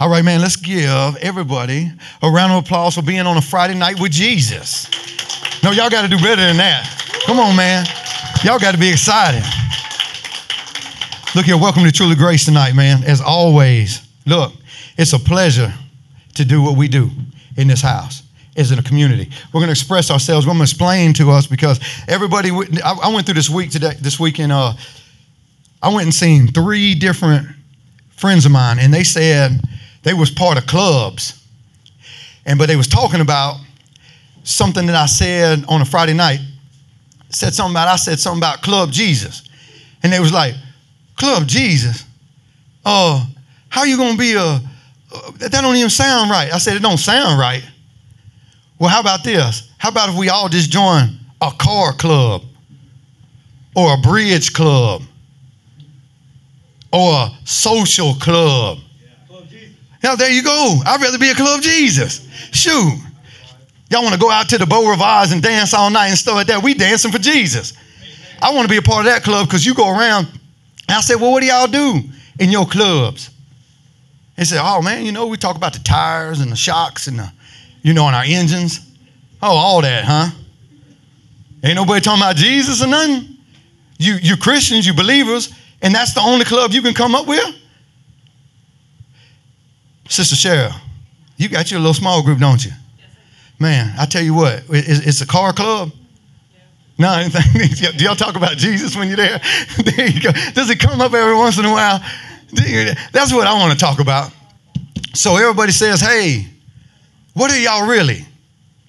All right, man, let's give everybody a round of applause for being on a Friday night with Jesus. No, y'all got to do better than that. Come on, man. Y'all got to be excited. Look here, welcome to Truly Grace tonight, man. As always, look, it's a pleasure to do what we do in this house as in a community. We're going to express ourselves. We're going to explain to us because everybody. I went through this week today, this weekend. Uh, I went and seen three different friends of mine, and they said they was part of clubs, and but they was talking about something that I said on a Friday night. Said something about I said something about Club Jesus, and they was like, Club Jesus. Oh, uh, how you gonna be a? Uh, that don't even sound right. I said it don't sound right. Well, how about this? How about if we all just join a car club or a bridge club or a social club? Yeah, there you go. I'd rather be a Club Jesus. Shoot. Y'all want to go out to the Beau Rivage and dance all night and stuff like that? We dancing for Jesus. I want to be a part of that club because you go around. I said, well, what do y'all do in your clubs? They said, oh, man, you know, we talk about the tires and the shocks and the you know, and our engines. Oh, all that, huh? Ain't nobody talking about Jesus or nothing. You, you Christians, you believers, and that's the only club you can come up with? Sister Cheryl, you got your little small group, don't you? Man, I tell you what, it's a car club. No, anything. Do y'all talk about Jesus when you're there? There you go. Does it come up every once in a while? That's what I want to talk about. So everybody says, hey, what are y'all really?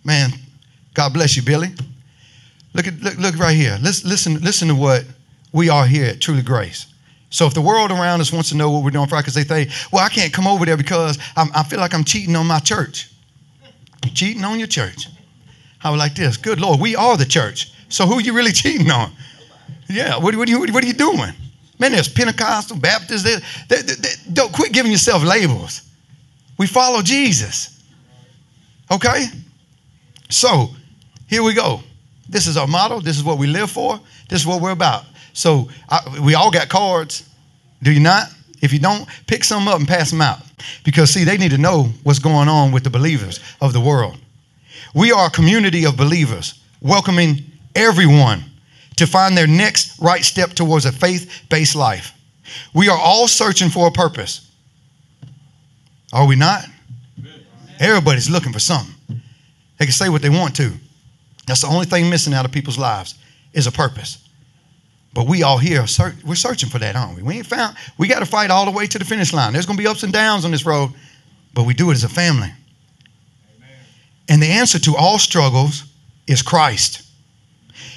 Man, God bless you, Billy. Look at look, look right here. Listen, listen, listen to what we are here at Truly Grace. So if the world around us wants to know what we're doing Friday, because they think, well, I can't come over there because I'm, i feel like I'm cheating on my church. Cheating on your church. I was like this. Good Lord, we are the church. So who are you really cheating on? Yeah, what, what, what, what are you doing? Man, there's Pentecostal, Baptist. They, they, they, don't quit giving yourself labels. We follow Jesus. Okay? So, here we go. This is our motto. This is what we live for. This is what we're about. So, I, we all got cards. Do you not? If you don't, pick some up and pass them out. Because, see, they need to know what's going on with the believers of the world. We are a community of believers welcoming everyone to find their next right step towards a faith based life. We are all searching for a purpose. Are we not? Everybody's looking for something. They can say what they want to. That's the only thing missing out of people's lives is a purpose. But we all here, we're searching for that, aren't we? We ain't found, we got to fight all the way to the finish line. There's going to be ups and downs on this road, but we do it as a family. Amen. And the answer to all struggles is Christ.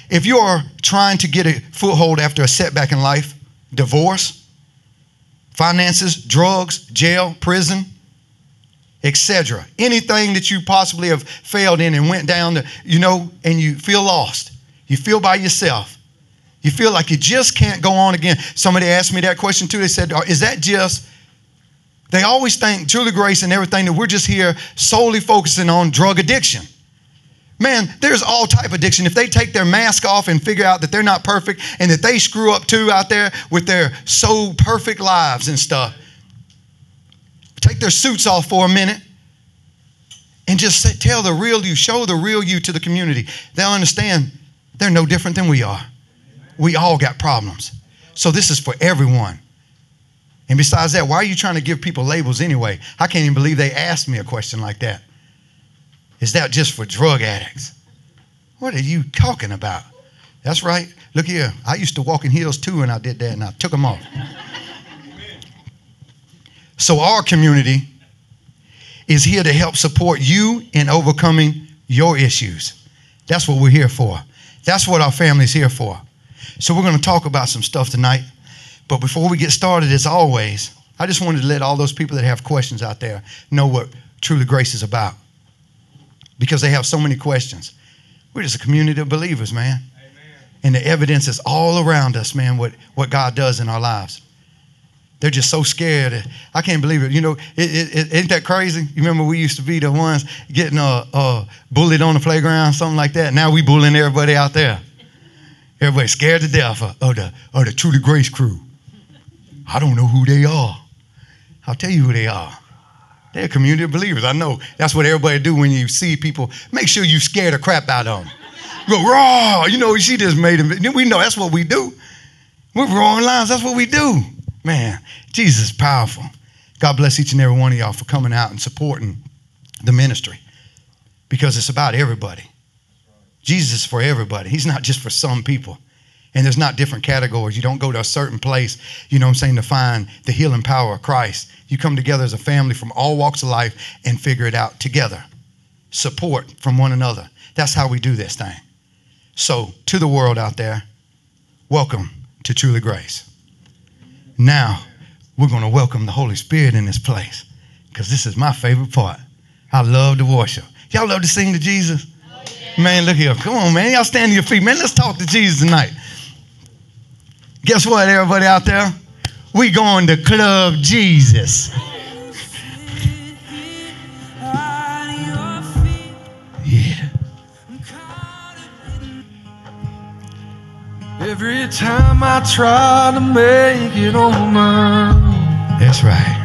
If you are trying to get a foothold after a setback in life, divorce, finances, drugs, jail, prison, etc. Anything that you possibly have failed in and went down to, you know, and you feel lost. You feel by yourself. You feel like you just can't go on again. Somebody asked me that question too. They said, Is that just, they always think, truly grace and everything, that we're just here solely focusing on drug addiction. Man, there's all type of addiction. If they take their mask off and figure out that they're not perfect and that they screw up too out there with their so perfect lives and stuff, take their suits off for a minute and just tell the real you, show the real you to the community. They'll understand they're no different than we are. We all got problems. So this is for everyone. And besides that, why are you trying to give people labels anyway? I can't even believe they asked me a question like that. Is that just for drug addicts? What are you talking about? That's right. Look here. I used to walk in heels too, and I did that, and I took them off. So, our community is here to help support you in overcoming your issues. That's what we're here for. That's what our family's here for. So, we're going to talk about some stuff tonight. But before we get started, as always, I just wanted to let all those people that have questions out there know what Truly Grace is about because they have so many questions. We're just a community of believers, man. Amen. And the evidence is all around us, man, what, what God does in our lives. They're just so scared. I can't believe it. You know, it, it, isn't that crazy? You remember we used to be the ones getting uh, uh, bullied on the playground, something like that. Now we bullying everybody out there. Everybody scared to death of, of the of the Truly Grace crew. I don't know who they are. I'll tell you who they are. They're a community of believers. I know that's what everybody do when you see people. Make sure you scare the crap out of them. Go raw. You know, she just made them. We know that's what we do. We're roaring lions. That's what we do. Man, Jesus is powerful. God bless each and every one of y'all for coming out and supporting the ministry because it's about everybody. Jesus is for everybody. He's not just for some people. And there's not different categories. You don't go to a certain place, you know what I'm saying, to find the healing power of Christ. You come together as a family from all walks of life and figure it out together. Support from one another. That's how we do this thing. So, to the world out there, welcome to Truly Grace. Now, we're going to welcome the Holy Spirit in this place because this is my favorite part. I love to worship. Y'all love to sing to Jesus? Man, look here. Come on, man. Y'all stand to your feet. Man, let's talk to Jesus tonight. Guess what, everybody out there? We going to Club Jesus. Yeah. Every time I try to make it on my own. That's right.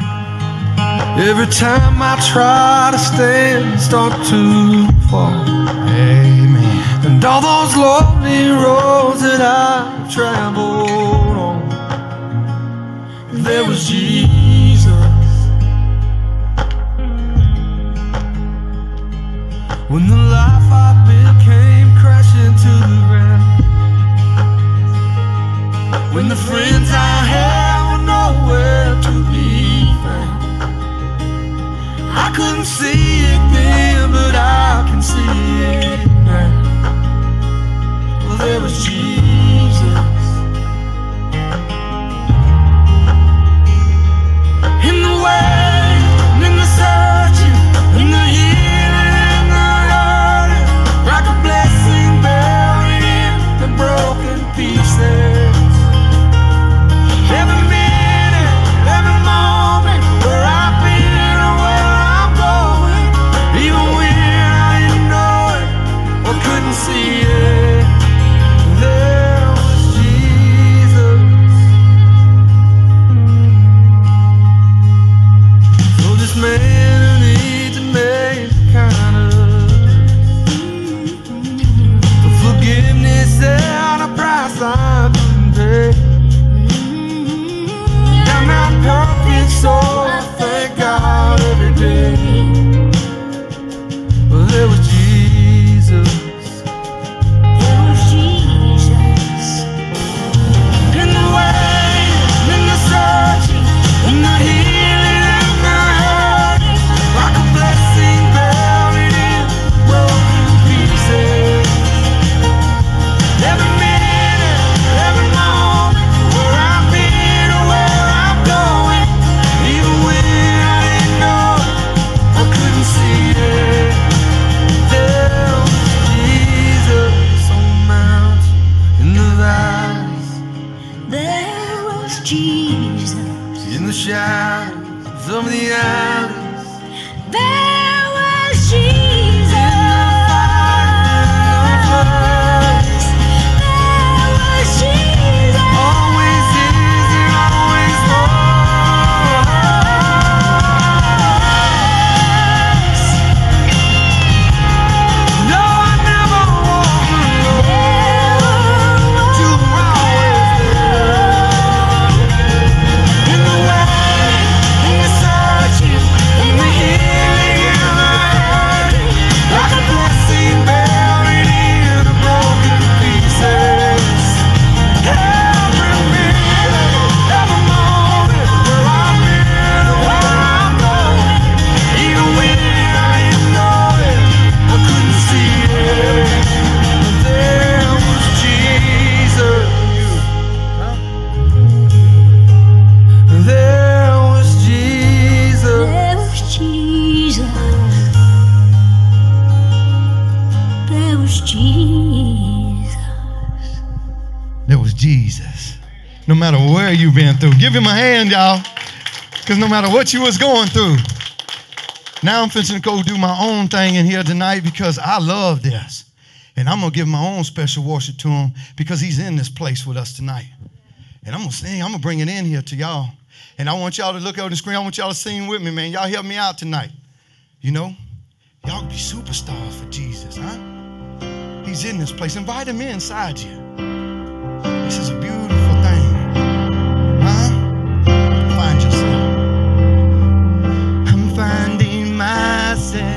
Every time I try to stand, start to fall. And all those lonely roads that I've traveled on, there was Jesus. When the life I built came crashing to the ground, when the friends I had were nowhere to be. I couldn't see it then, but I can see it now. Well, there was Jesus. In the way, in the searching, in the healing, in the hurting, like a blessing buried in the broken pieces. Give him a hand, y'all. Because no matter what you was going through, now I'm fixing to go do my own thing in here tonight because I love this. And I'm going to give my own special worship to him because he's in this place with us tonight. And I'm going to sing, I'm going to bring it in here to y'all. And I want y'all to look over the screen. I want y'all to sing with me, man. Y'all help me out tonight. You know, y'all be superstars for Jesus, huh? He's in this place. Invite him inside you. This is blessed.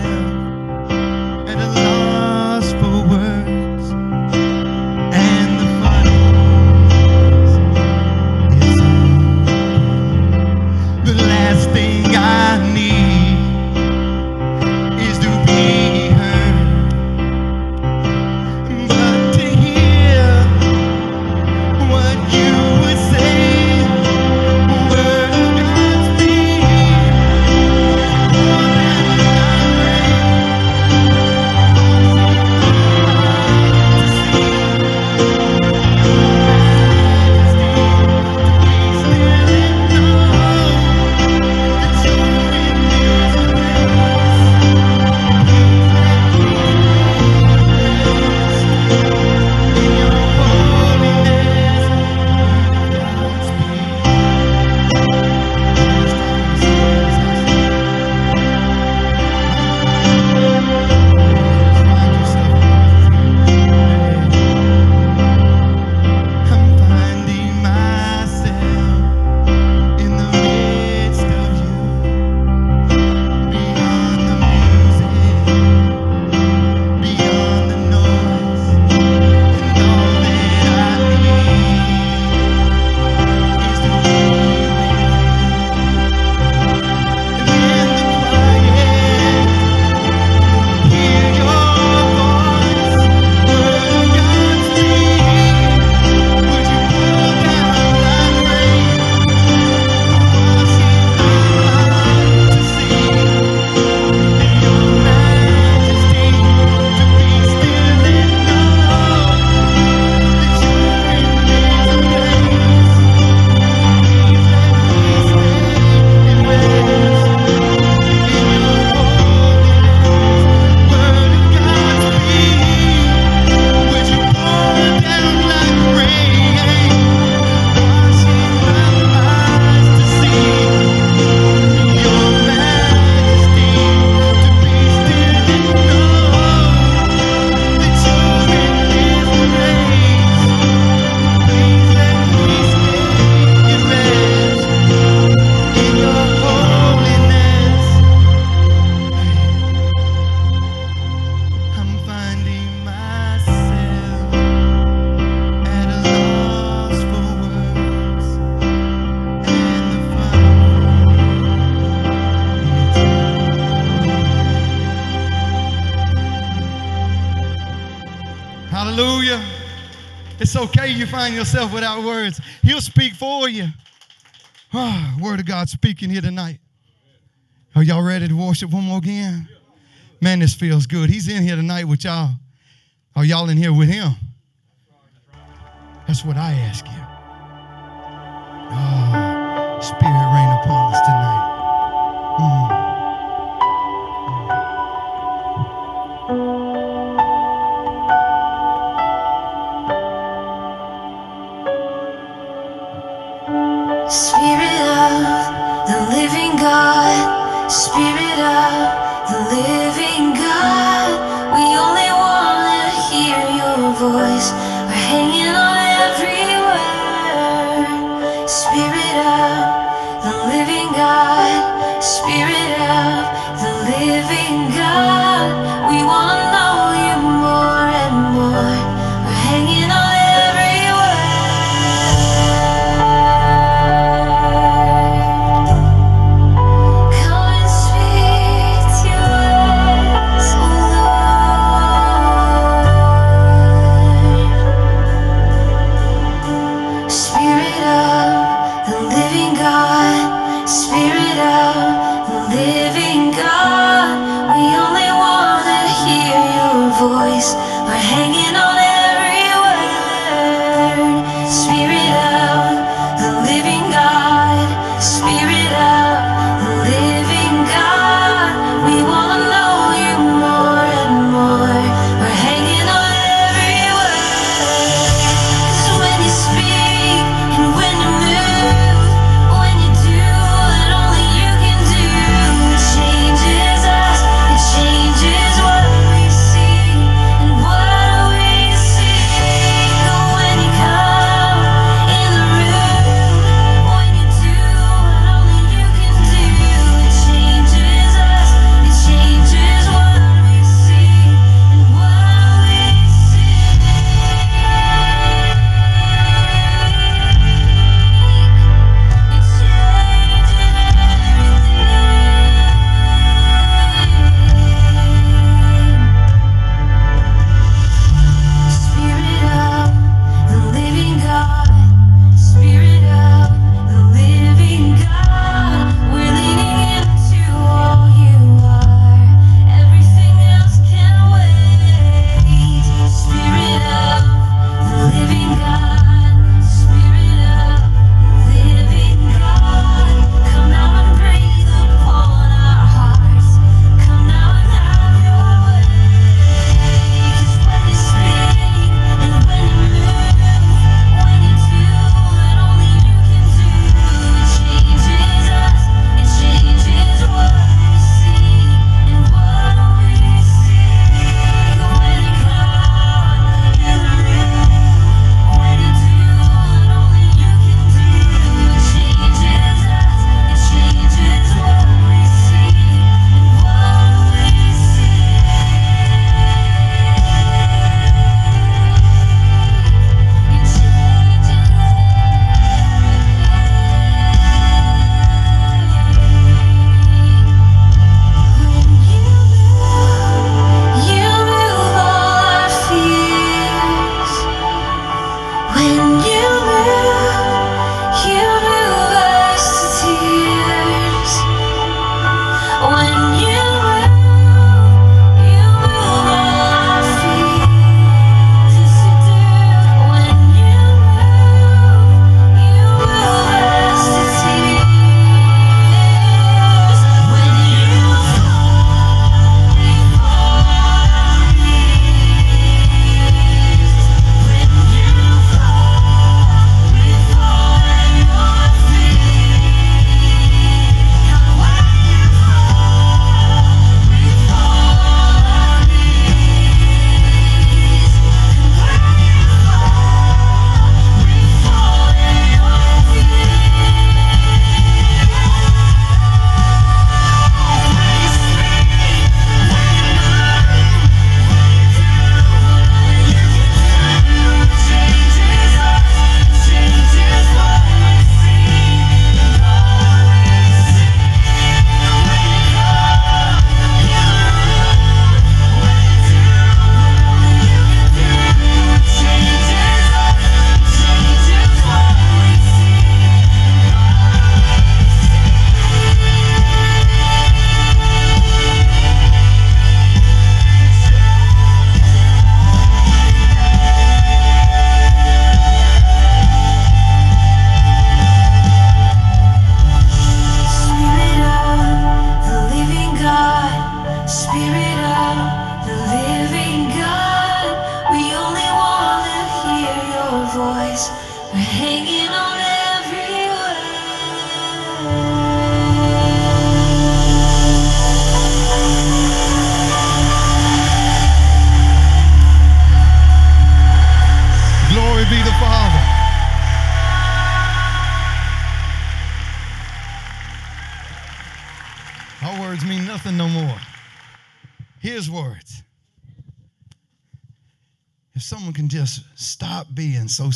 yourself without words. He'll speak for you. Oh, word of God speaking here tonight. Are y'all ready to worship one more again? Man, this feels good. He's in here tonight with y'all. Are y'all in here with him? That's what I ask you. Oh, Spirit rain upon us tonight. Mm. Spirit of the living God, Spirit of the living God, we only wanna hear your voice. We're hanging on every word. Spirit of the living God, Spirit of the living God, we wanna.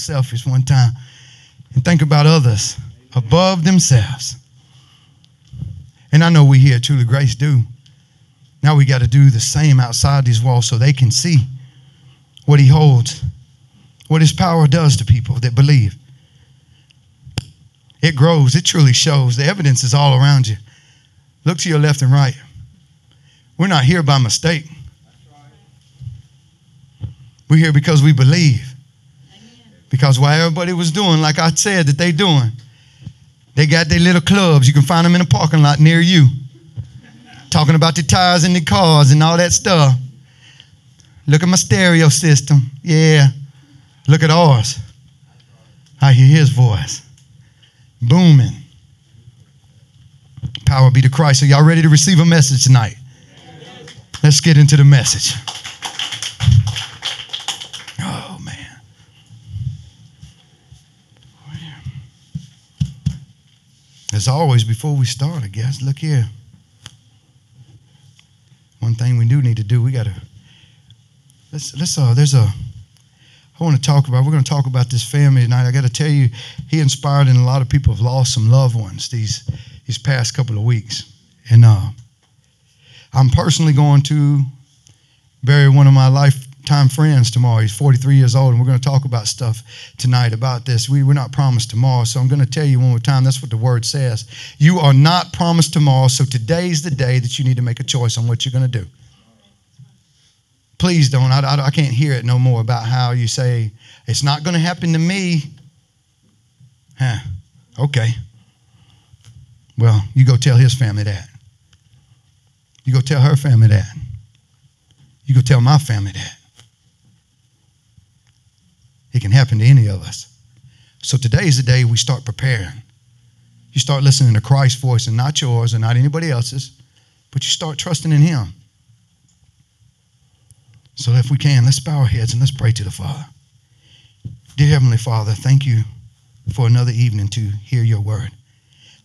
Selfish one time and think about others above themselves. And I know we here at Truly Grace do. Now we got to do the same outside these walls so they can see what He holds, what His power does to people that believe. It grows, it truly shows. The evidence is all around you. Look to your left and right. We're not here by mistake. We're here because we believe. Because while everybody was doing, like I said, that they doing, they got their little clubs. You can find them in a parking lot near you. Talking about the tires and the cars and all that stuff. Look at my stereo system. Yeah. Look at ours. I hear his voice. Booming. Power be to Christ. Are y'all ready to receive a message tonight? Let's get into the message. Oh, man. As always, before we start, I guess, look here. One thing we do need to do, we got to, let's, let's, uh, there's a, I want to talk about, we're going to talk about this family tonight. I got to tell you, he inspired, and a lot of people have lost some loved ones these, these past couple of weeks. And uh, I'm personally going to bury one of my lifetime friends tomorrow. He's 43 years old, and we're going to talk about stuff tonight about this. We, we're not promised tomorrow, so I'm going to tell you one more time that's what the word says. You are not promised tomorrow, so today's the day that you need to make a choice on what you're going to do. Please don't. I, I, I can't hear it no more about how you say, it's not going to happen to me. Huh. Okay. Well, you go tell his family that. You go tell her family that. You go tell my family that. It can happen to any of us. So today is the day we start preparing. You start listening to Christ's voice and not yours and not anybody else's, but you start trusting in Him. So if we can, let's bow our heads and let's pray to the Father. Dear Heavenly Father, thank you for another evening to hear your word.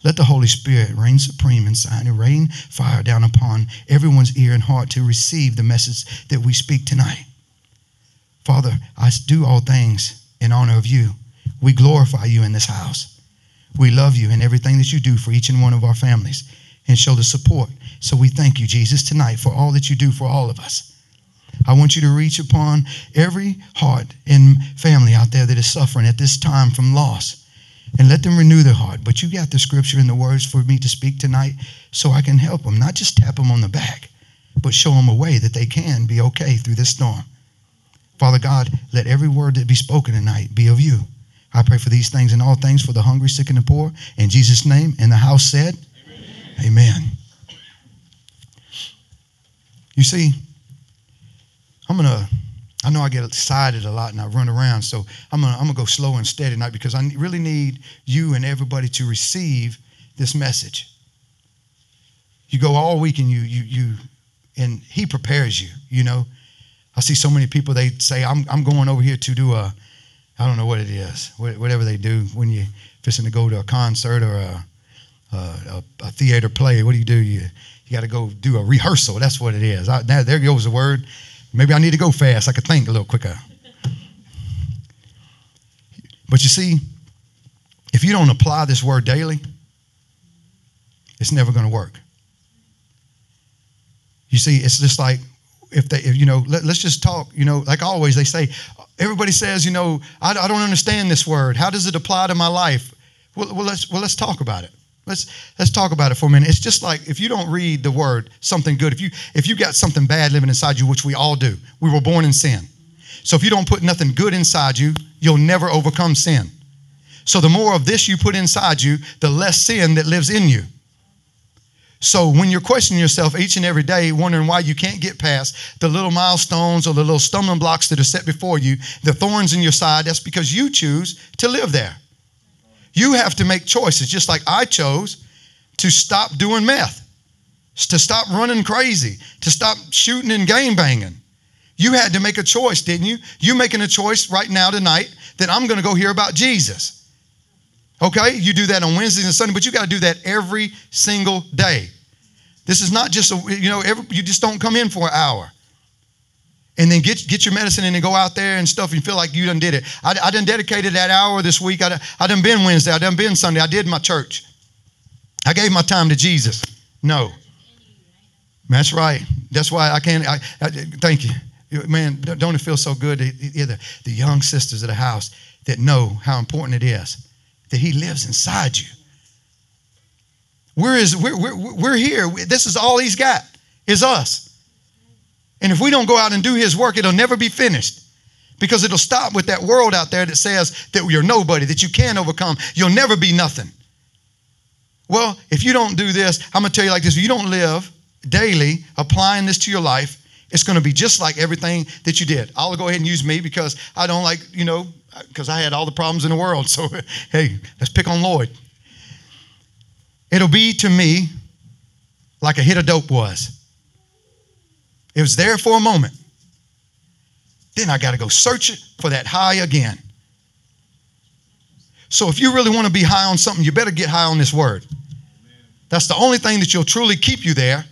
Let the Holy Spirit reign supreme inside and rain fire down upon everyone's ear and heart to receive the message that we speak tonight. Father, I do all things in honor of you. We glorify you in this house. We love you in everything that you do for each and one of our families and show the support. So we thank you, Jesus, tonight for all that you do for all of us. I want you to reach upon every heart and family out there that is suffering at this time from loss and let them renew their heart. But you got the scripture and the words for me to speak tonight so I can help them, not just tap them on the back, but show them a way that they can be okay through this storm. Father God, let every word that be spoken tonight be of you. I pray for these things and all things for the hungry, sick, and the poor. In Jesus' name, and the house said, Amen. Amen. You see, I'm gonna. I know I get excited a lot and I run around, so I'm gonna I'm gonna go slow and steady tonight because I really need you and everybody to receive this message. You go all week and you you you, and He prepares you. You know, I see so many people. They say I'm I'm going over here to do a, I don't know what it is, whatever they do when you fishing to go to a concert or a a, a, a theater play. What do you do? You you got to go do a rehearsal. That's what it is. I, there goes the word. Maybe I need to go fast. I could think a little quicker. But you see, if you don't apply this word daily, it's never going to work. You see, it's just like if they, if, you know, let, us just talk. You know, like always, they say, everybody says, you know, I, I don't understand this word. How does it apply to my life? Well, well, let's well let's talk about it. Let's let's talk about it for a minute. It's just like if you don't read the word, something good. If you if you got something bad living inside you, which we all do, we were born in sin. So if you don't put nothing good inside you, you'll never overcome sin. So the more of this you put inside you, the less sin that lives in you. So when you're questioning yourself each and every day, wondering why you can't get past the little milestones or the little stumbling blocks that are set before you, the thorns in your side, that's because you choose to live there. You have to make choices, just like I chose to stop doing meth, to stop running crazy, to stop shooting and game banging. You had to make a choice, didn't you? You're making a choice right now tonight that I'm going to go hear about Jesus. Okay? You do that on Wednesdays and Sunday, but you got to do that every single day. This is not just a, you know, every, you just don't come in for an hour and then get get your medicine and then go out there and stuff and feel like you done did it. I, I done dedicated that hour this week. I, done- I done been Wednesday. I done been Sunday. I did my church. I gave my time to Jesus. No. That's right. That's why I can't. I, I, thank you, man. Don't it feel so good the, the young sisters of the house that know how important it is that He lives inside you. We're his, we're, we're, we're here. This is all He's got is us. And if we don't go out and do His work, it'll never be finished. Because it'll stop with that world out there that says that you're nobody, that you can't overcome. You'll never be nothing. Well, if you don't do this, I'm going to tell you like this if you don't live daily applying this to your life, it's going to be just like everything that you did. I'll go ahead and use me because I don't like, you know, because I had all the problems in the world. So, hey, let's pick on Lloyd. It'll be to me like a hit of dope was. It was there for a moment. Then I got to go search it for that high again. So if you really want to be high on something, you better get high on this word. That's the only thing that you'll truly keep you there.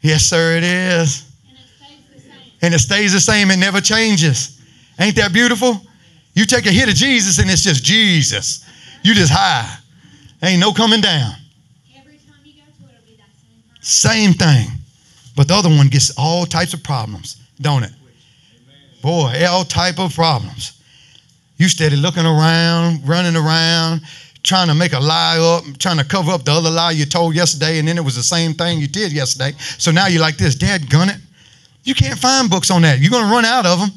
Yes, sir, it is. And it stays the same, it never changes. Ain't that beautiful? You take a hit of Jesus and it's just Jesus. You just high. Ain't no coming down. Every time you go to it, it'll be that same Same thing. But the other one gets all types of problems, don't it? Boy, all type of problems. You steady looking around, running around, trying to make a lie up, trying to cover up the other lie you told yesterday, and then it was the same thing you did yesterday. So now you're like this, Dad, gun it. You can't find books on that. You're gonna run out of them.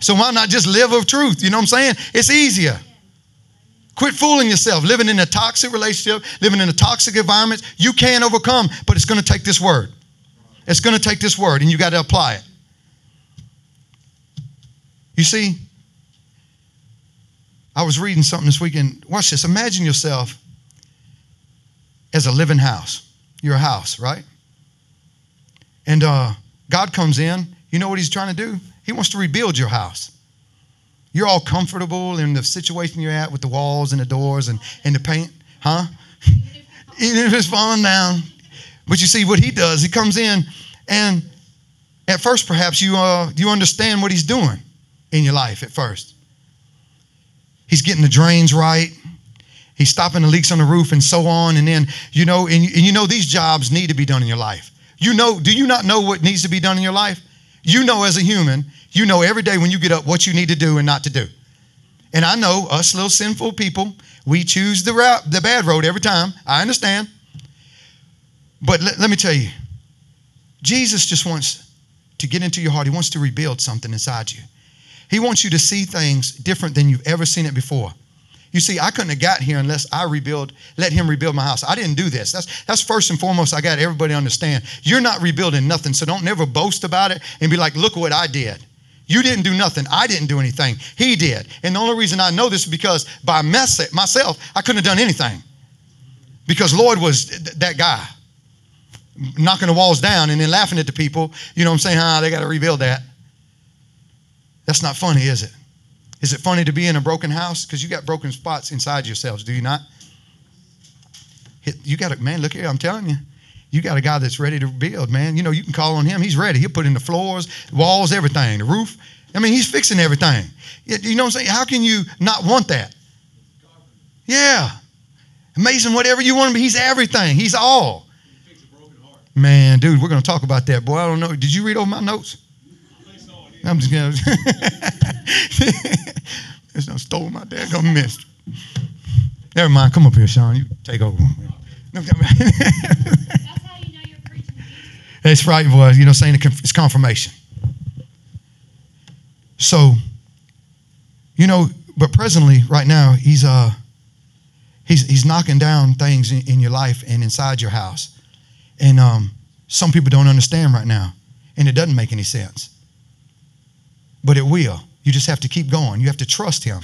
So why not just live of truth? You know what I'm saying? It's easier. Quit fooling yourself, living in a toxic relationship, living in a toxic environment. You can overcome, but it's gonna take this word. It's gonna take this word, and you got to apply it. You see, I was reading something this weekend. Watch this. Imagine yourself as a living house. You're a house, right? And uh, God comes in. You know what He's trying to do? He wants to rebuild your house. You're all comfortable in the situation you're at with the walls and the doors and, and the paint, huh? Even if it's falling down. But you see what He does, He comes in, and at first, perhaps you uh, you understand what He's doing in your life at first. He's getting the drains right. He's stopping the leaks on the roof and so on. And then, you know, and, and you know these jobs need to be done in your life. You know, do you not know what needs to be done in your life? You know as a human, you know every day when you get up what you need to do and not to do. And I know us little sinful people, we choose the route, the bad road every time. I understand. But let, let me tell you, Jesus just wants to get into your heart. He wants to rebuild something inside you. He wants you to see things different than you've ever seen it before. You see, I couldn't have got here unless I rebuild, let him rebuild my house. I didn't do this. That's that's first and foremost. I got everybody understand. You're not rebuilding nothing, so don't never boast about it and be like, look what I did. You didn't do nothing. I didn't do anything. He did. And the only reason I know this is because by mess- myself, I couldn't have done anything. Because Lord was th- that guy knocking the walls down and then laughing at the people. You know what I'm saying? Ah, they got to rebuild that. That's not funny, is it? Is it funny to be in a broken house? Because you got broken spots inside yourselves, do you not? You got a man, look here, I'm telling you. You got a guy that's ready to build, man. You know, you can call on him. He's ready. He'll put in the floors, walls, everything, the roof. I mean, he's fixing everything. You know what I'm saying? How can you not want that? Yeah. Amazing, whatever you want to be. He's everything. He's all. Man, dude, we're going to talk about that. Boy, I don't know. Did you read over my notes? I'm just gonna. There's no stole my dad daggone mist. Never mind. Come up here, Sean. You take over. That's how you know you're preaching. That's right, boy. You know, saying it's confirmation. So, you know, but presently, right now, he's uh, he's he's knocking down things in, in your life and inside your house, and um, some people don't understand right now, and it doesn't make any sense. But it will. You just have to keep going. You have to trust him.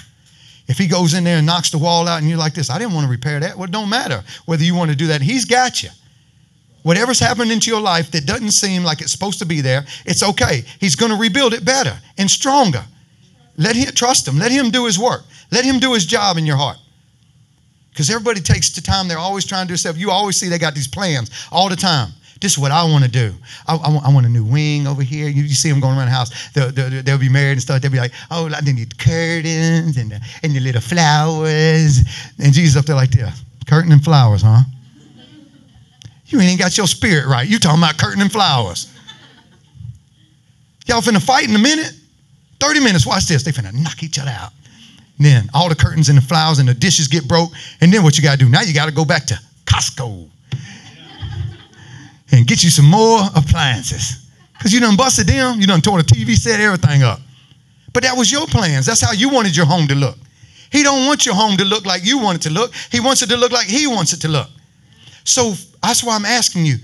If he goes in there and knocks the wall out, and you're like this, I didn't want to repair that. Well, it don't matter whether you want to do that. He's got you. Whatever's happened into your life that doesn't seem like it's supposed to be there, it's okay. He's going to rebuild it better and stronger. Let him trust him. Let him do his work. Let him do his job in your heart. Because everybody takes the time, they're always trying to do stuff. You always see they got these plans all the time. This is what I want to do. I, I, want, I want a new wing over here. You, you see them going around the house. They'll, they'll, they'll be married and stuff. They'll be like, oh, I need curtains and the, and the little flowers. And Jesus up there like this, curtain and flowers, huh? You ain't got your spirit right. You talking about curtain and flowers. Y'all finna fight in a minute? 30 minutes, watch this. They finna knock each other out. And then all the curtains and the flowers and the dishes get broke. And then what you gotta do? Now you gotta go back to Costco and get you some more appliances. Because you done busted them, you done tore the TV set, everything up. But that was your plans. That's how you wanted your home to look. He don't want your home to look like you want it to look. He wants it to look like he wants it to look. So that's why I'm asking you.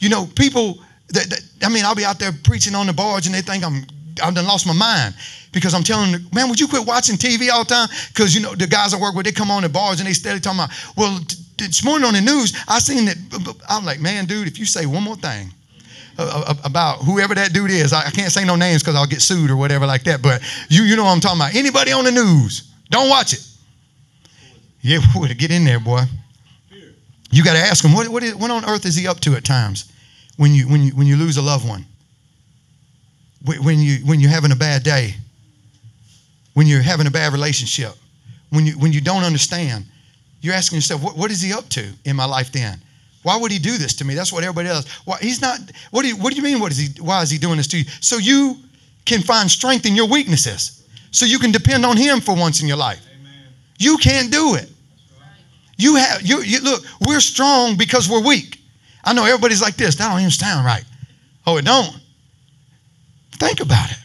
You know, people that, that I mean, I'll be out there preaching on the barge and they think I'm I've done lost my mind because I'm telling them, man, would you quit watching TV all the time? Because you know the guys I work with, they come on the bars and they steady talking about, well, t- this morning on the news, I seen that. I'm like, man, dude, if you say one more thing uh, uh, about whoever that dude is, I, can't say no names because I'll get sued or whatever like that. But you, you know what I'm talking about. Anybody on the news, don't watch it. Yeah, to get in there, boy. You got to ask him what, what, is, what on earth is he up to at times when you when you when you lose a loved one when you when you're having a bad day when you're having a bad relationship when you when you don't understand you're asking yourself what, what is he up to in my life then? Why would he do this to me? That's what everybody else why he's not what do you what do you mean what is he why is he doing this to you? So you can find strength in your weaknesses. So you can depend on him for once in your life. You can't do it. You have you, you look we're strong because we're weak. I know everybody's like this that don't even sound right. Oh it don't. Think about it.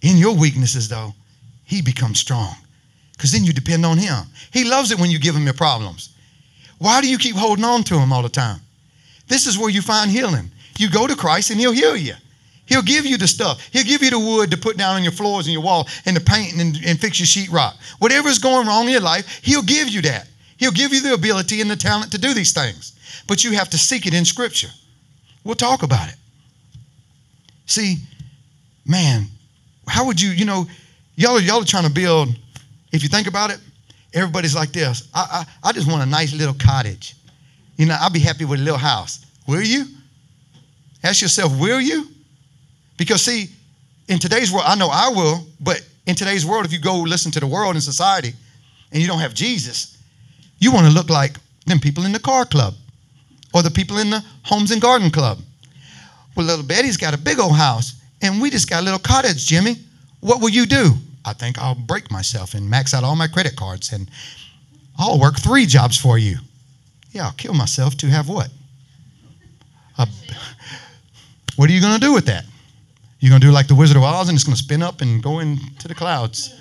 In your weaknesses though he becomes strong because then you depend on him he loves it when you give him your problems why do you keep holding on to him all the time this is where you find healing you go to christ and he'll heal you He'll give you the stuff. He'll give you the wood to put down on your floors and your wall and the paint and, and fix your sheetrock. Whatever's going wrong in your life, He'll give you that. He'll give you the ability and the talent to do these things. But you have to seek it in Scripture. We'll talk about it. See, man, how would you, you know, y'all are, y'all are trying to build, if you think about it, everybody's like this. I, I, I just want a nice little cottage. You know, I'll be happy with a little house. Will you? Ask yourself, will you? Because, see, in today's world, I know I will, but in today's world, if you go listen to the world and society and you don't have Jesus, you want to look like them people in the car club or the people in the homes and garden club. Well, little Betty's got a big old house and we just got a little cottage, Jimmy. What will you do? I think I'll break myself and max out all my credit cards and I'll work three jobs for you. Yeah, I'll kill myself to have what? A, what are you going to do with that? You're going to do like the Wizard of Oz and it's going to spin up and go into the clouds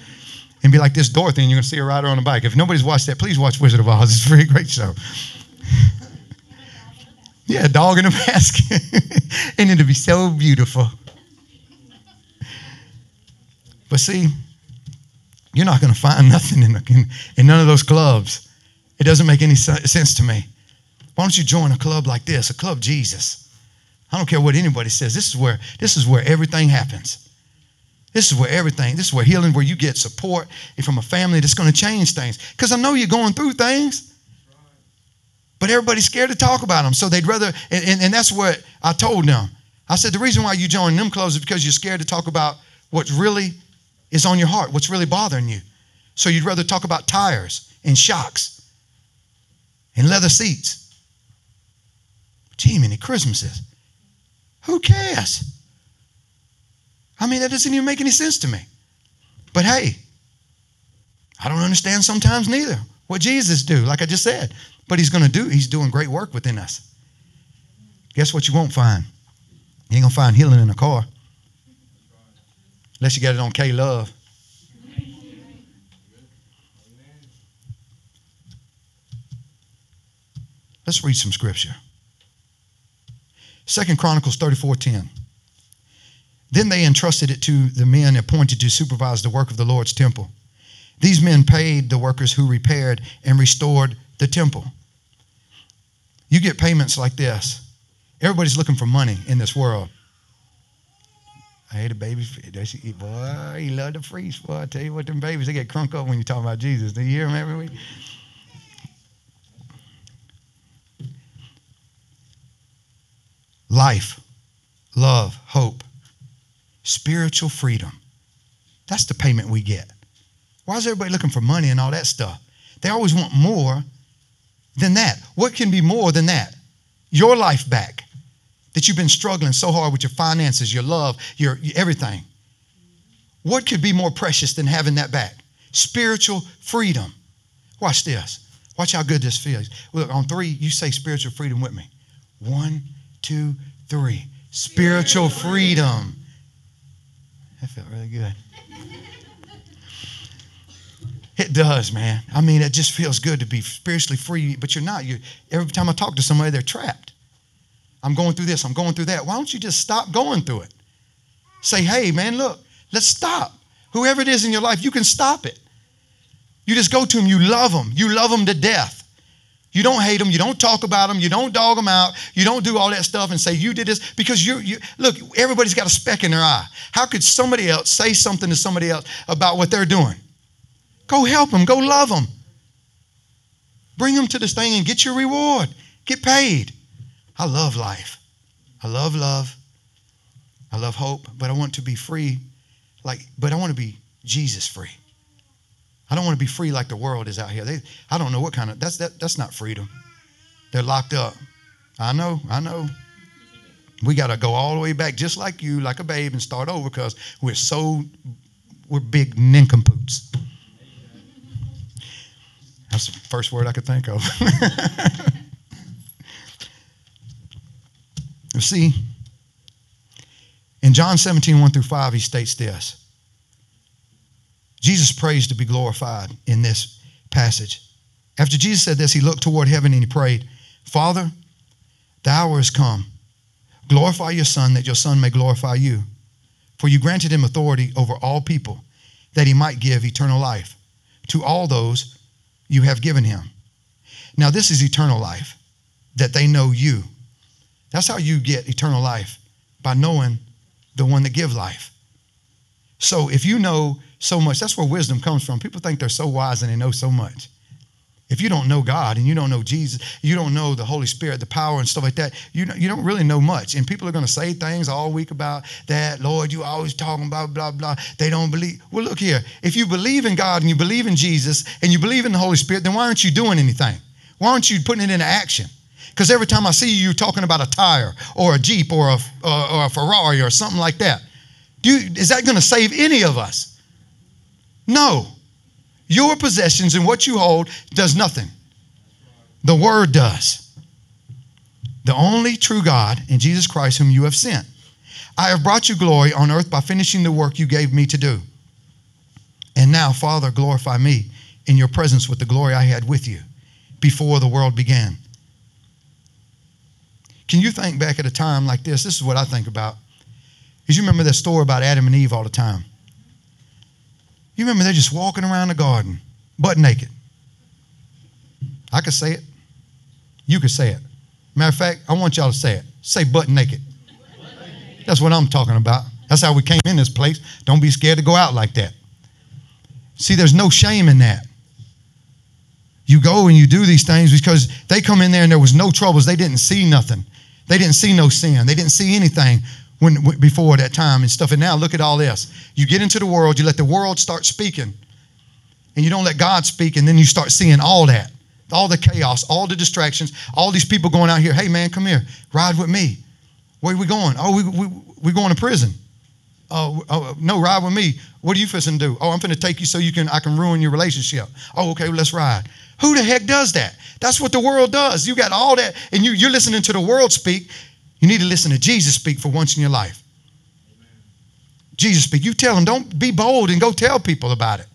and be like this Dorothy and you're going to see a rider on a bike. If nobody's watched that, please watch Wizard of Oz. It's a very great show. yeah, a dog in a mask. and it'll be so beautiful. But see, you're not going to find nothing in, in, in none of those clubs. It doesn't make any sense to me. Why don't you join a club like this, a club Jesus? I don't care what anybody says. This is where this is where everything happens. This is where everything, this is where healing, where you get support from a family that's going to change things. Because I know you're going through things, but everybody's scared to talk about them. So they'd rather, and, and, and that's what I told them. I said, the reason why you join them clubs is because you're scared to talk about what's really is on your heart, what's really bothering you. So you'd rather talk about tires and shocks and leather seats. Gee, many Christmases. Who cares? I mean, that doesn't even make any sense to me. But hey, I don't understand sometimes neither what Jesus do, like I just said. But he's going to do, he's doing great work within us. Guess what you won't find? You ain't going to find healing in a car. Unless you got it on K Love. Let's read some scripture. Second Chronicles 34:10. Then they entrusted it to the men appointed to supervise the work of the Lord's temple. These men paid the workers who repaired and restored the temple. You get payments like this. Everybody's looking for money in this world. I hate a baby. Does she? Boy, he love to freeze. Boy, I tell you what, them babies, they get crunk up when you talk about Jesus. Do you hear them every week? life, love, hope, spiritual freedom. That's the payment we get. Why is everybody looking for money and all that stuff? They always want more than that. What can be more than that? Your life back. That you've been struggling so hard with your finances, your love, your everything. What could be more precious than having that back? Spiritual freedom. Watch this. Watch how good this feels. Look, on three, you say spiritual freedom with me. One, two, three. Spiritual freedom. That felt really good. It does, man. I mean, it just feels good to be spiritually free, but you're not. You're, every time I talk to somebody, they're trapped. I'm going through this, I'm going through that. Why don't you just stop going through it? Say, hey, man, look, let's stop. Whoever it is in your life, you can stop it. You just go to them, you love them, you love them to death. You don't hate them, you don't talk about them, you don't dog them out, you don't do all that stuff and say you did this because you you look, everybody's got a speck in their eye. How could somebody else say something to somebody else about what they're doing? Go help them, go love them. Bring them to this thing and get your reward. Get paid. I love life. I love love. I love hope, but I want to be free like but I want to be Jesus free. I don't want to be free like the world is out here. They, I don't know what kind of that's that, that's not freedom. They're locked up. I know, I know. We got to go all the way back, just like you, like a babe, and start over because we're so we're big nincompoops. That's the first word I could think of. you see, in John 17, 1 through 5, he states this. Jesus prays to be glorified in this passage. After Jesus said this, he looked toward heaven and he prayed, Father, the hour has come. Glorify your Son, that your Son may glorify you. For you granted him authority over all people, that he might give eternal life to all those you have given him. Now, this is eternal life, that they know you. That's how you get eternal life, by knowing the one that give life. So if you know so much, that's where wisdom comes from. People think they're so wise and they know so much. If you don't know God and you don't know Jesus, you don't know the Holy Spirit, the power and stuff like that, you, you don't really know much. And people are going to say things all week about that. Lord, you always talking about blah, blah. They don't believe. Well, look here. If you believe in God and you believe in Jesus and you believe in the Holy Spirit, then why aren't you doing anything? Why aren't you putting it into action? Because every time I see you, you're talking about a tire or a Jeep or a, or, or a Ferrari or something like that. You, is that going to save any of us? No. Your possessions and what you hold does nothing. The Word does. The only true God and Jesus Christ, whom you have sent. I have brought you glory on earth by finishing the work you gave me to do. And now, Father, glorify me in your presence with the glory I had with you before the world began. Can you think back at a time like this? This is what I think about. Is you remember that story about Adam and Eve all the time? You remember they're just walking around the garden, butt naked. I could say it. You could say it. Matter of fact, I want y'all to say it. Say butt naked. That's what I'm talking about. That's how we came in this place. Don't be scared to go out like that. See, there's no shame in that. You go and you do these things because they come in there and there was no troubles. They didn't see nothing. They didn't see no sin. They didn't see anything when before that time and stuff. And now look at all this. You get into the world, you let the world start speaking, and you don't let God speak, and then you start seeing all that, all the chaos, all the distractions, all these people going out here. Hey man, come here, ride with me. Where are we going? Oh, we we we going to prison. Oh, oh no, ride with me. What are you fixing to do? Oh, I'm going to take you so you can I can ruin your relationship. Oh, okay, well, let's ride. Who the heck does that? That's what the world does. You got all that, and you, you're listening to the world speak. You need to listen to Jesus speak for once in your life. Jesus speak. You tell them, don't be bold and go tell people about it.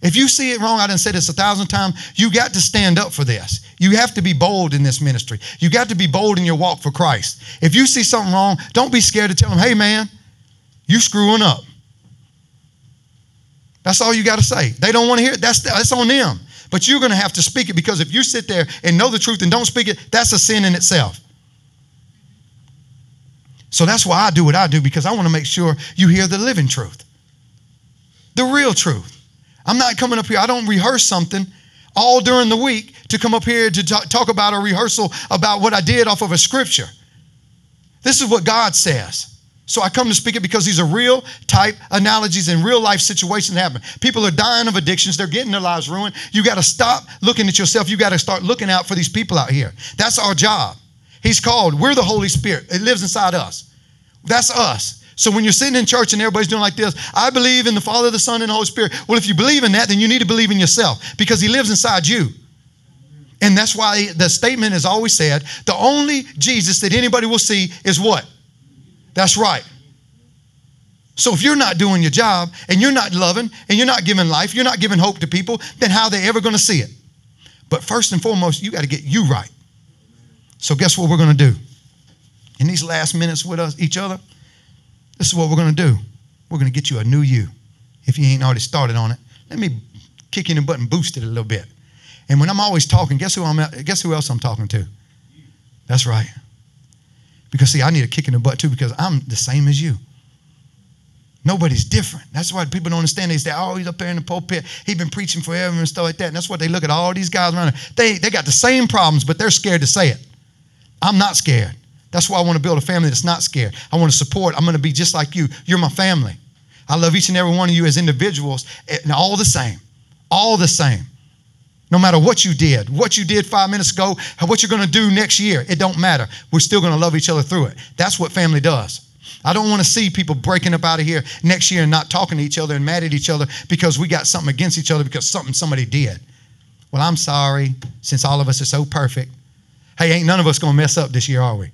If you see it wrong, I didn't say this a thousand times, you got to stand up for this. You have to be bold in this ministry. You got to be bold in your walk for Christ. If you see something wrong, don't be scared to tell them, hey man, you screwing up. That's all you got to say. They don't want to hear it. That's, that's on them. But you're going to have to speak it because if you sit there and know the truth and don't speak it, that's a sin in itself. So that's why I do what I do because I want to make sure you hear the living truth, the real truth. I'm not coming up here, I don't rehearse something all during the week to come up here to talk, talk about a rehearsal about what I did off of a scripture. This is what God says. So I come to speak it because these are real type analogies and real life situations happen. People are dying of addictions. They're getting their lives ruined. You got to stop looking at yourself. You got to start looking out for these people out here. That's our job. He's called. We're the Holy Spirit. It lives inside us. That's us. So when you're sitting in church and everybody's doing like this, I believe in the Father, the Son, and the Holy Spirit. Well, if you believe in that, then you need to believe in yourself because He lives inside you. And that's why the statement is always said the only Jesus that anybody will see is what? That's right. So if you're not doing your job and you're not loving and you're not giving life, you're not giving hope to people, then how are they ever going to see it? But first and foremost, you got to get you right. So guess what we're going to do? In these last minutes with us, each other, this is what we're going to do. We're going to get you a new you. If you ain't already started on it, let me kick in the butt and boost it a little bit. And when I'm always talking, guess who I'm guess who else I'm talking to? That's right. Because see, I need a kick in the butt too because I'm the same as you. Nobody's different. That's why people don't understand. They say, "Oh, he's up there in the pulpit. He's been preaching forever and stuff like that." And that's what they look at all these guys around. They they got the same problems, but they're scared to say it. I'm not scared. That's why I want to build a family that's not scared. I want to support. I'm going to be just like you. You're my family. I love each and every one of you as individuals, and all the same, all the same. No matter what you did, what you did five minutes ago, what you're going to do next year, it don't matter. We're still going to love each other through it. That's what family does. I don't want to see people breaking up out of here next year and not talking to each other and mad at each other because we got something against each other because something somebody did. Well, I'm sorry, since all of us are so perfect. Hey, ain't none of us going to mess up this year, are we?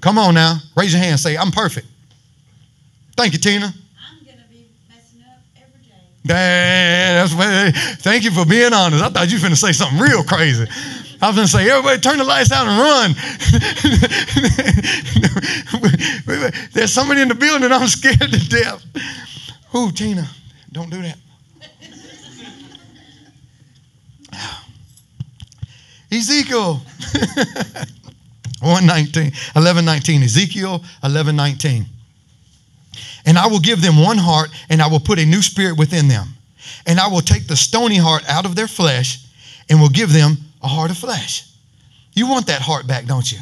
Come on now, raise your hand. Say, I'm perfect. Thank you, Tina. I'm gonna be messing up every day. That's thank you for being honest. I thought you were going to say something real crazy. I was gonna say, everybody turn the lights out and run. There's somebody in the building I'm scared to death. Ooh, Tina, don't do that. Ezekiel 119, 11, 19. Ezekiel 11, 19. And I will give them one heart, and I will put a new spirit within them. And I will take the stony heart out of their flesh, and will give them a heart of flesh. You want that heart back, don't you?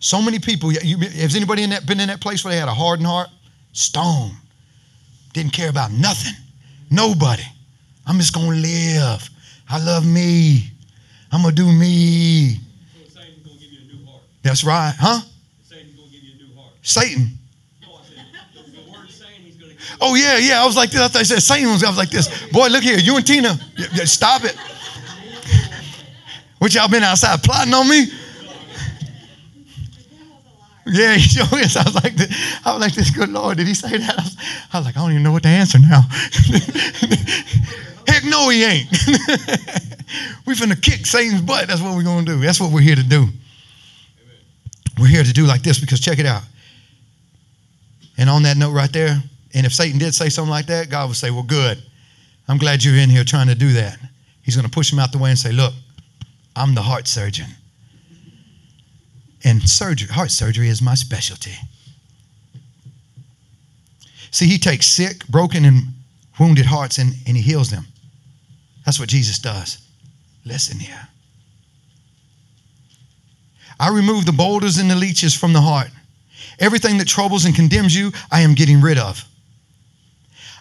So many people. You, has anybody in that been in that place where they had a hardened heart? Stone. Didn't care about nothing. Nobody. I'm just gonna live. I love me. I'm gonna do me. So Satan's gonna give you a new heart. That's right, huh? Satan's gonna give you a new heart. Satan. No, I said the, the word saying he's gonna give Oh yeah, yeah. I was like this. I thought I said Satan was. I was like this. Boy, look here. You and Tina, stop it. What y'all been outside plotting on me? Yeah, he sure is. I was like, this, I was like, this. Good Lord, did he say that? I was, I was like, I don't even know what to answer now. Heck, no, he ain't. we finna kick Satan's butt. That's what we're gonna do. That's what we're here to do. We're here to do like this because check it out. And on that note right there, and if Satan did say something like that, God would say, Well, good. I'm glad you're in here trying to do that. He's going to push him out the way and say, Look, I'm the heart surgeon. And surgery, heart surgery is my specialty. See, he takes sick, broken, and wounded hearts and, and he heals them. That's what Jesus does. Listen here. I remove the boulders and the leeches from the heart. Everything that troubles and condemns you, I am getting rid of.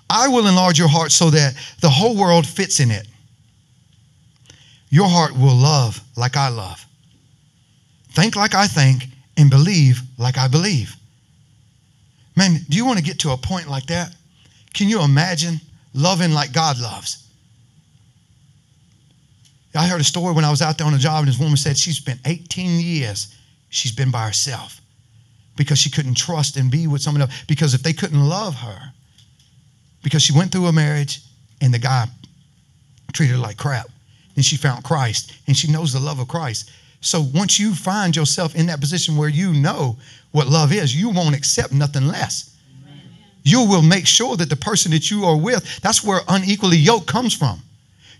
I will enlarge your heart so that the whole world fits in it. Your heart will love like I love, think like I think, and believe like I believe. Man, do you want to get to a point like that? Can you imagine loving like God loves? I heard a story when I was out there on a job, and this woman said she spent 18 years she's been by herself because she couldn't trust and be with someone else. Because if they couldn't love her, because she went through a marriage and the guy treated her like crap, then she found Christ and she knows the love of Christ. So once you find yourself in that position where you know what love is, you won't accept nothing less. You will make sure that the person that you are with, that's where unequally yoked comes from.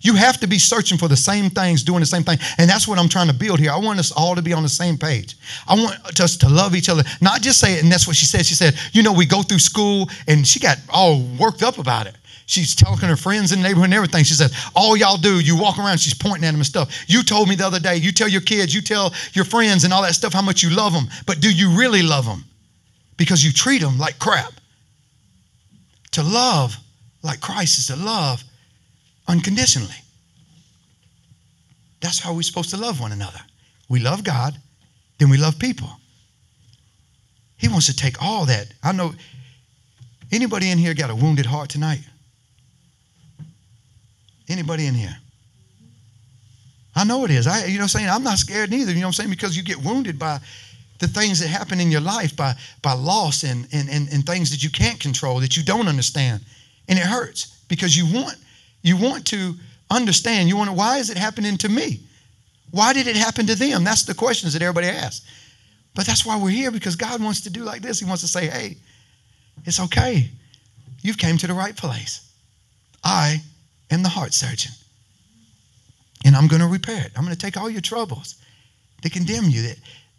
You have to be searching for the same things, doing the same thing. And that's what I'm trying to build here. I want us all to be on the same page. I want us to love each other. Not just say it, and that's what she said. She said, you know, we go through school, and she got all worked up about it. She's talking to her friends in the neighborhood and everything. She says, All y'all do, you walk around, she's pointing at them and stuff. You told me the other day, you tell your kids, you tell your friends and all that stuff how much you love them, but do you really love them? Because you treat them like crap. To love like Christ is to love unconditionally. That's how we're supposed to love one another. We love God, then we love people. He wants to take all that. I know anybody in here got a wounded heart tonight? Anybody in here? I know it is. I you know I'm saying? I'm not scared neither, you know what I'm saying? Because you get wounded by the things that happen in your life, by by loss and and, and, and things that you can't control, that you don't understand. And it hurts because you want you want to understand. You want to why is it happening to me? Why did it happen to them? That's the questions that everybody asks. But that's why we're here because God wants to do like this. He wants to say, "Hey, it's okay. You've came to the right place. I am the heart surgeon. And I'm going to repair it. I'm going to take all your troubles that condemn you, that,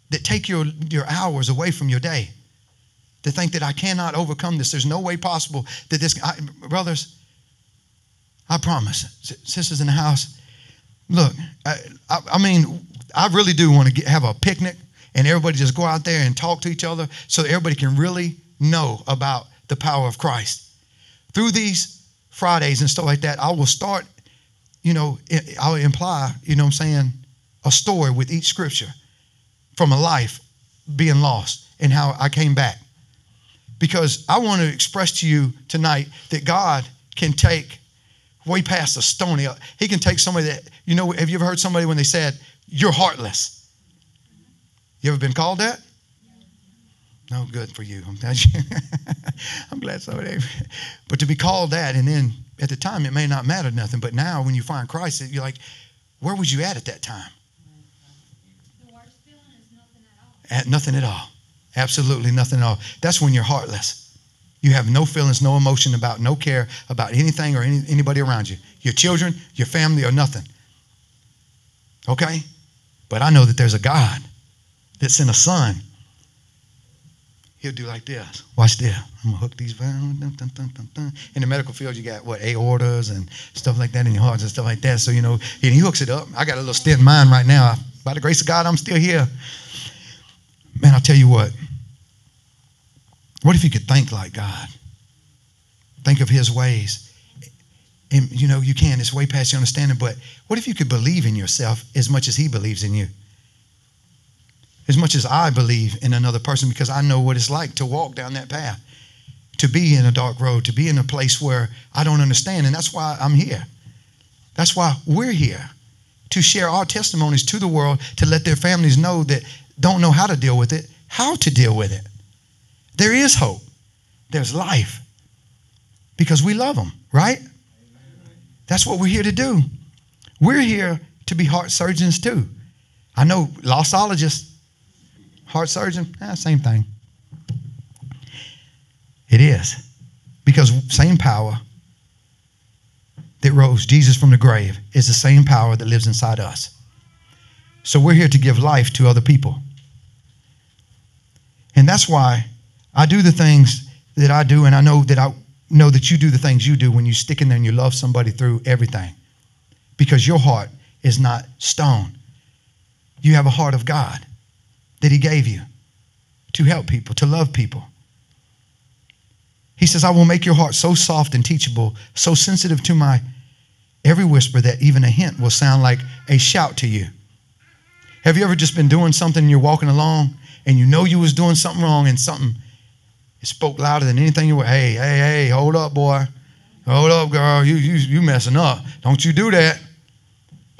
that take your, your hours away from your day, to think that I cannot overcome this. There's no way possible that this, I, brothers, I promise, sisters in the house, look, I, I, I mean, I really do want to have a picnic and everybody just go out there and talk to each other so everybody can really know about the power of Christ. Through these Fridays and stuff like that, I will start, you know, I'll imply, you know what I'm saying, a story with each scripture from a life being lost and how I came back. Because I want to express to you tonight that God can take way past the stony. He can take somebody that, you know, have you ever heard somebody when they said, you're heartless? You ever been called that? No, good for you. I'm glad, you, I'm glad somebody. But to be called that, and then at the time it may not matter nothing, but now when you find Christ, you're like, where was you at at that time? The worst feeling is nothing at all. At nothing at all. Absolutely nothing at all. That's when you're heartless. You have no feelings, no emotion about, no care about anything or any, anybody around you. Your children, your family, or nothing. Okay? But I know that there's a God that sent a son he'll do like this. Watch this. I'm gonna hook these. Dun, in the medical field, you got what aortas and stuff like that in your hearts and stuff like that. So you know, and he hooks it up. I got a little in mine right now. By the grace of God, I'm still here. Man, I'll tell you what. What if you could think like God? Think of His ways. And you know, you can. It's way past your understanding. But what if you could believe in yourself as much as He believes in you? as much as I believe in another person because I know what it's like to walk down that path, to be in a dark road, to be in a place where I don't understand. And that's why I'm here. That's why we're here to share our testimonies to the world, to let their families know that don't know how to deal with it, how to deal with it. There is hope, there's life because we love them, right? That's what we're here to do. We're here to be heart surgeons too. I know lostologists Heart surgeon? Eh, same thing. It is. Because same power that rose Jesus from the grave is the same power that lives inside us. So we're here to give life to other people. And that's why I do the things that I do, and I know that I know that you do the things you do when you stick in there and you love somebody through everything. Because your heart is not stone. You have a heart of God that He gave you to help people, to love people. He says, I will make your heart so soft and teachable, so sensitive to my every whisper that even a hint will sound like a shout to you. Have you ever just been doing something and you're walking along and you know you was doing something wrong and something it spoke louder than anything you were, hey, hey, hey, hold up, boy. Hold up, girl. You you you messing up. Don't you do that.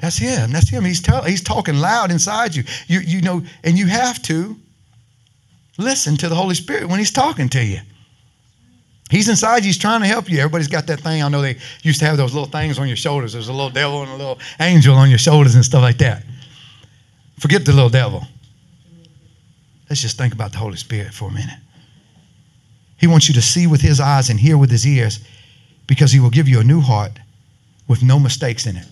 That's him. That's him. He's telling he's talking loud inside you. You you know, and you have to listen to the Holy Spirit when he's talking to you. He's inside you, he's trying to help you. Everybody's got that thing. I know they used to have those little things on your shoulders. There's a little devil and a little angel on your shoulders and stuff like that. Forget the little devil. Let's just think about the Holy Spirit for a minute. He wants you to see with his eyes and hear with his ears because he will give you a new heart with no mistakes in it.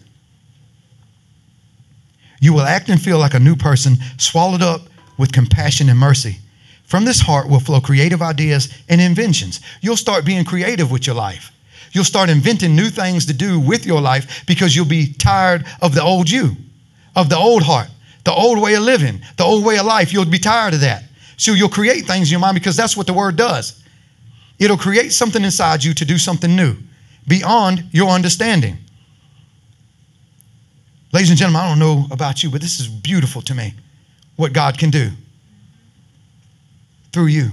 You will act and feel like a new person, swallowed up with compassion and mercy. From this heart will flow creative ideas and inventions. You'll start being creative with your life. You'll start inventing new things to do with your life because you'll be tired of the old you, of the old heart, the old way of living, the old way of life. You'll be tired of that. So you'll create things in your mind because that's what the word does. It'll create something inside you to do something new beyond your understanding. Ladies and gentlemen, I don't know about you, but this is beautiful to me what God can do through you.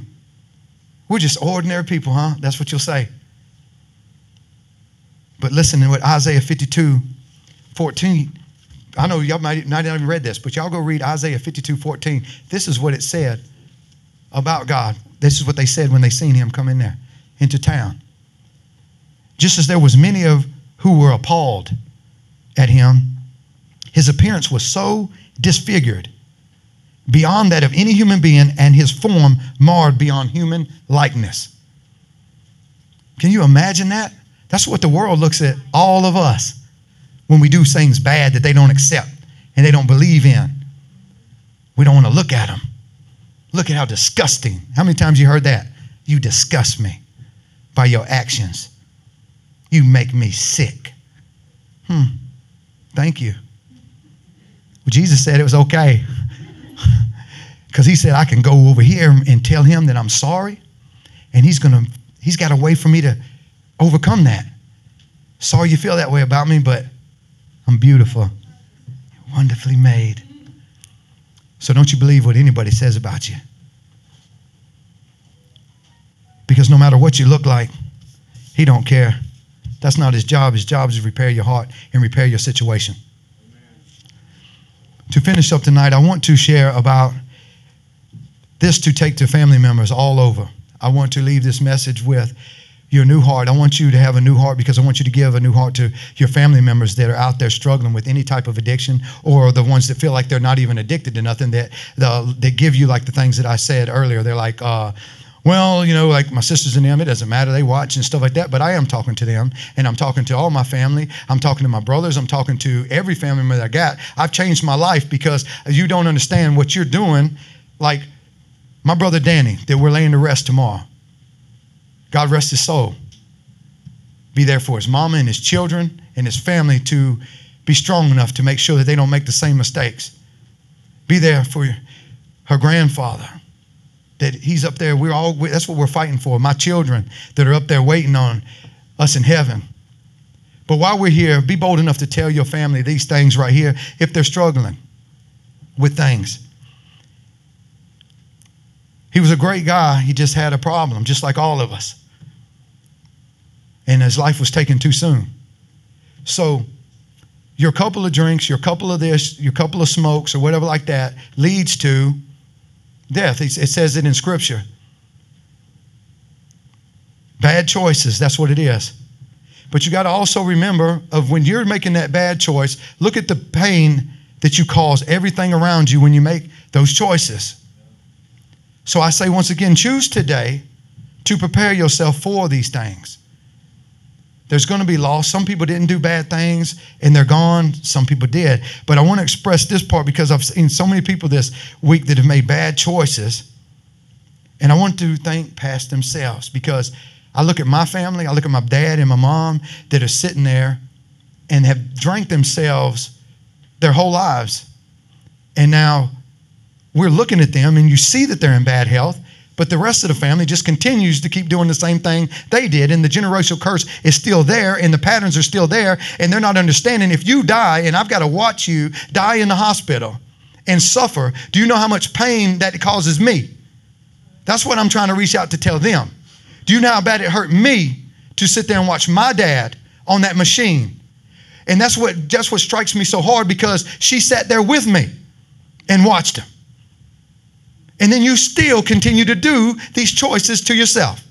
We're just ordinary people, huh? That's what you'll say. But listen to what Isaiah 52 14. I know y'all might not even read this, but y'all go read Isaiah 52 14. This is what it said about God. This is what they said when they seen him come in there into town. Just as there was many of who were appalled at him, his appearance was so disfigured beyond that of any human being, and his form marred beyond human likeness. Can you imagine that? That's what the world looks at all of us when we do things bad that they don't accept and they don't believe in. We don't want to look at them. Look at how disgusting. How many times you heard that? You disgust me by your actions. You make me sick. Hmm. Thank you. Well, Jesus said it was okay. Because he said, I can go over here and tell him that I'm sorry. And he's gonna, he's got a way for me to overcome that. Sorry you feel that way about me, but I'm beautiful, wonderfully made. So don't you believe what anybody says about you. Because no matter what you look like, he don't care. That's not his job. His job is to repair your heart and repair your situation. To finish up tonight, I want to share about this to take to family members all over. I want to leave this message with your new heart. I want you to have a new heart because I want you to give a new heart to your family members that are out there struggling with any type of addiction or the ones that feel like they're not even addicted to nothing that the, they give you like the things that I said earlier. They're like, uh, well, you know, like my sisters and them, it doesn't matter. They watch and stuff like that. But I am talking to them, and I'm talking to all my family. I'm talking to my brothers. I'm talking to every family member I got. I've changed my life because you don't understand what you're doing. Like my brother Danny, that we're laying to rest tomorrow. God rest his soul. Be there for his mama and his children and his family to be strong enough to make sure that they don't make the same mistakes. Be there for her grandfather that he's up there. We're all that's what we're fighting for. My children that are up there waiting on us in heaven. But while we're here, be bold enough to tell your family these things right here if they're struggling with things. He was a great guy. He just had a problem, just like all of us. And his life was taken too soon. So, your couple of drinks, your couple of this, your couple of smokes, or whatever like that leads to death. It says it in Scripture. Bad choices, that's what it is. But you got to also remember of when you're making that bad choice, look at the pain that you cause everything around you when you make those choices. So I say once again, choose today to prepare yourself for these things. There's going to be loss. Some people didn't do bad things and they're gone. Some people did. But I want to express this part because I've seen so many people this week that have made bad choices. And I want to thank past themselves because I look at my family, I look at my dad and my mom that are sitting there and have drank themselves their whole lives. And now we're looking at them and you see that they're in bad health but the rest of the family just continues to keep doing the same thing they did. And the generational curse is still there, and the patterns are still there. And they're not understanding if you die, and I've got to watch you die in the hospital and suffer, do you know how much pain that causes me? That's what I'm trying to reach out to tell them. Do you know how bad it hurt me to sit there and watch my dad on that machine? And that's what that's what strikes me so hard because she sat there with me and watched him. And then you still continue to do these choices to yourself.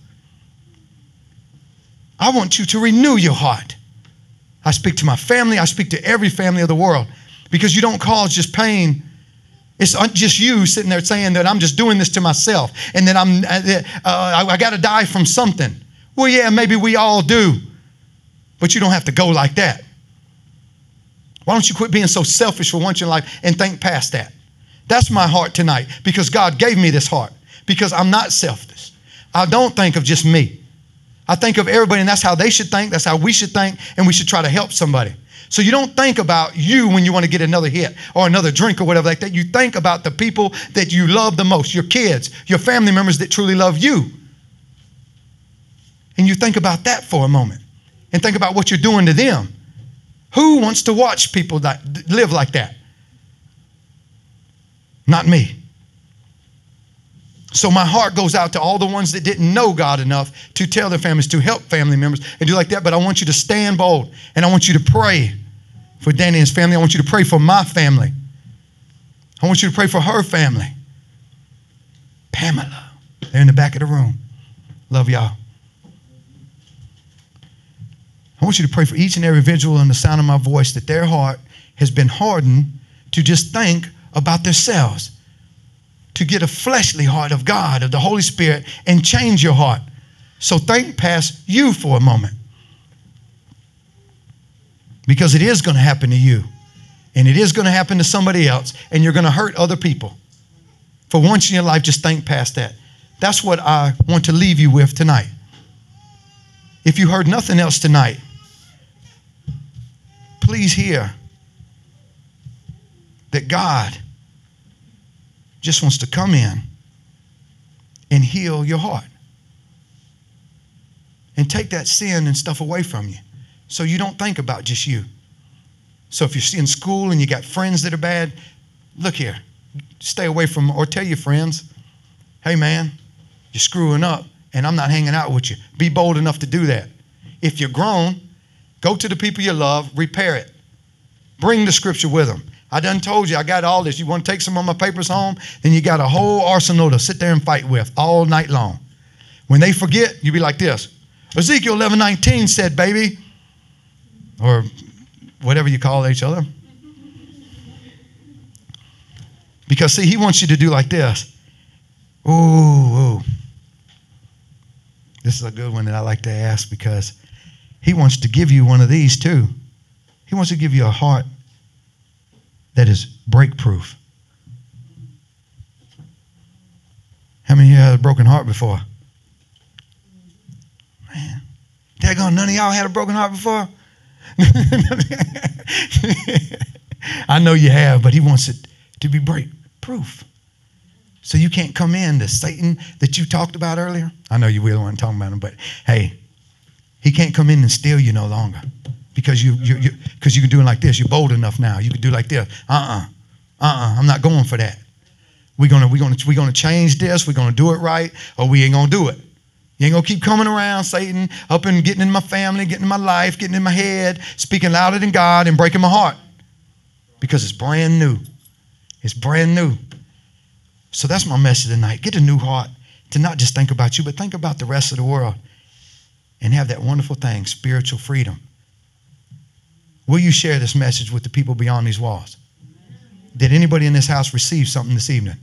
I want you to renew your heart. I speak to my family, I speak to every family of the world because you don't cause just pain. It's just you sitting there saying that I'm just doing this to myself and that I'm, uh, uh, I, got to die from something. Well, yeah, maybe we all do, but you don't have to go like that. Why don't you quit being so selfish for once in life and think past that? That's my heart tonight because God gave me this heart because I'm not selfish. I don't think of just me. I think of everybody, and that's how they should think. That's how we should think, and we should try to help somebody. So you don't think about you when you want to get another hit or another drink or whatever like that. You think about the people that you love the most, your kids, your family members that truly love you. And you think about that for a moment and think about what you're doing to them. Who wants to watch people that live like that? Not me. So my heart goes out to all the ones that didn't know God enough to tell their families, to help family members and do like that. But I want you to stand bold and I want you to pray for Danny and his family. I want you to pray for my family. I want you to pray for her family. Pamela. They're in the back of the room. Love y'all. I want you to pray for each and every individual in the sound of my voice that their heart has been hardened to just think about themselves, to get a fleshly heart of God, of the Holy Spirit, and change your heart. So think past you for a moment. Because it is going to happen to you, and it is going to happen to somebody else, and you're going to hurt other people. For once in your life, just think past that. That's what I want to leave you with tonight. If you heard nothing else tonight, please hear that God just wants to come in and heal your heart and take that sin and stuff away from you so you don't think about just you. So if you're in school and you got friends that are bad, look here, stay away from or tell your friends, hey man, you're screwing up and I'm not hanging out with you. Be bold enough to do that. If you're grown, go to the people you love, repair it. Bring the scripture with them. I done told you I got all this. You want to take some of my papers home? Then you got a whole arsenal to sit there and fight with all night long. When they forget, you be like this. Ezekiel 11, 19 said, baby, or whatever you call each other. Because see, he wants you to do like this. Ooh, ooh. This is a good one that I like to ask because he wants to give you one of these too. He wants to give you a heart that is break proof. How many of you had a broken heart before? Man, daggone, none of y'all had a broken heart before? I know you have, but he wants it to be break proof. So you can't come in to Satan that you talked about earlier. I know you really weren't talking about him, but hey, he can't come in and steal you no longer because you you you because you're doing like this. You're bold enough now. You can do like this. Uh-uh. Uh-uh. I'm not going for that. We're gonna we're gonna we're gonna change this. We're gonna do it right, or we ain't gonna do it. You ain't gonna keep coming around, Satan, up and getting in my family, getting in my life, getting in my head, speaking louder than God, and breaking my heart. Because it's brand new. It's brand new. So that's my message tonight. Get a new heart to not just think about you, but think about the rest of the world and have that wonderful thing, spiritual freedom. Will you share this message with the people beyond these walls? Did anybody in this house receive something this evening?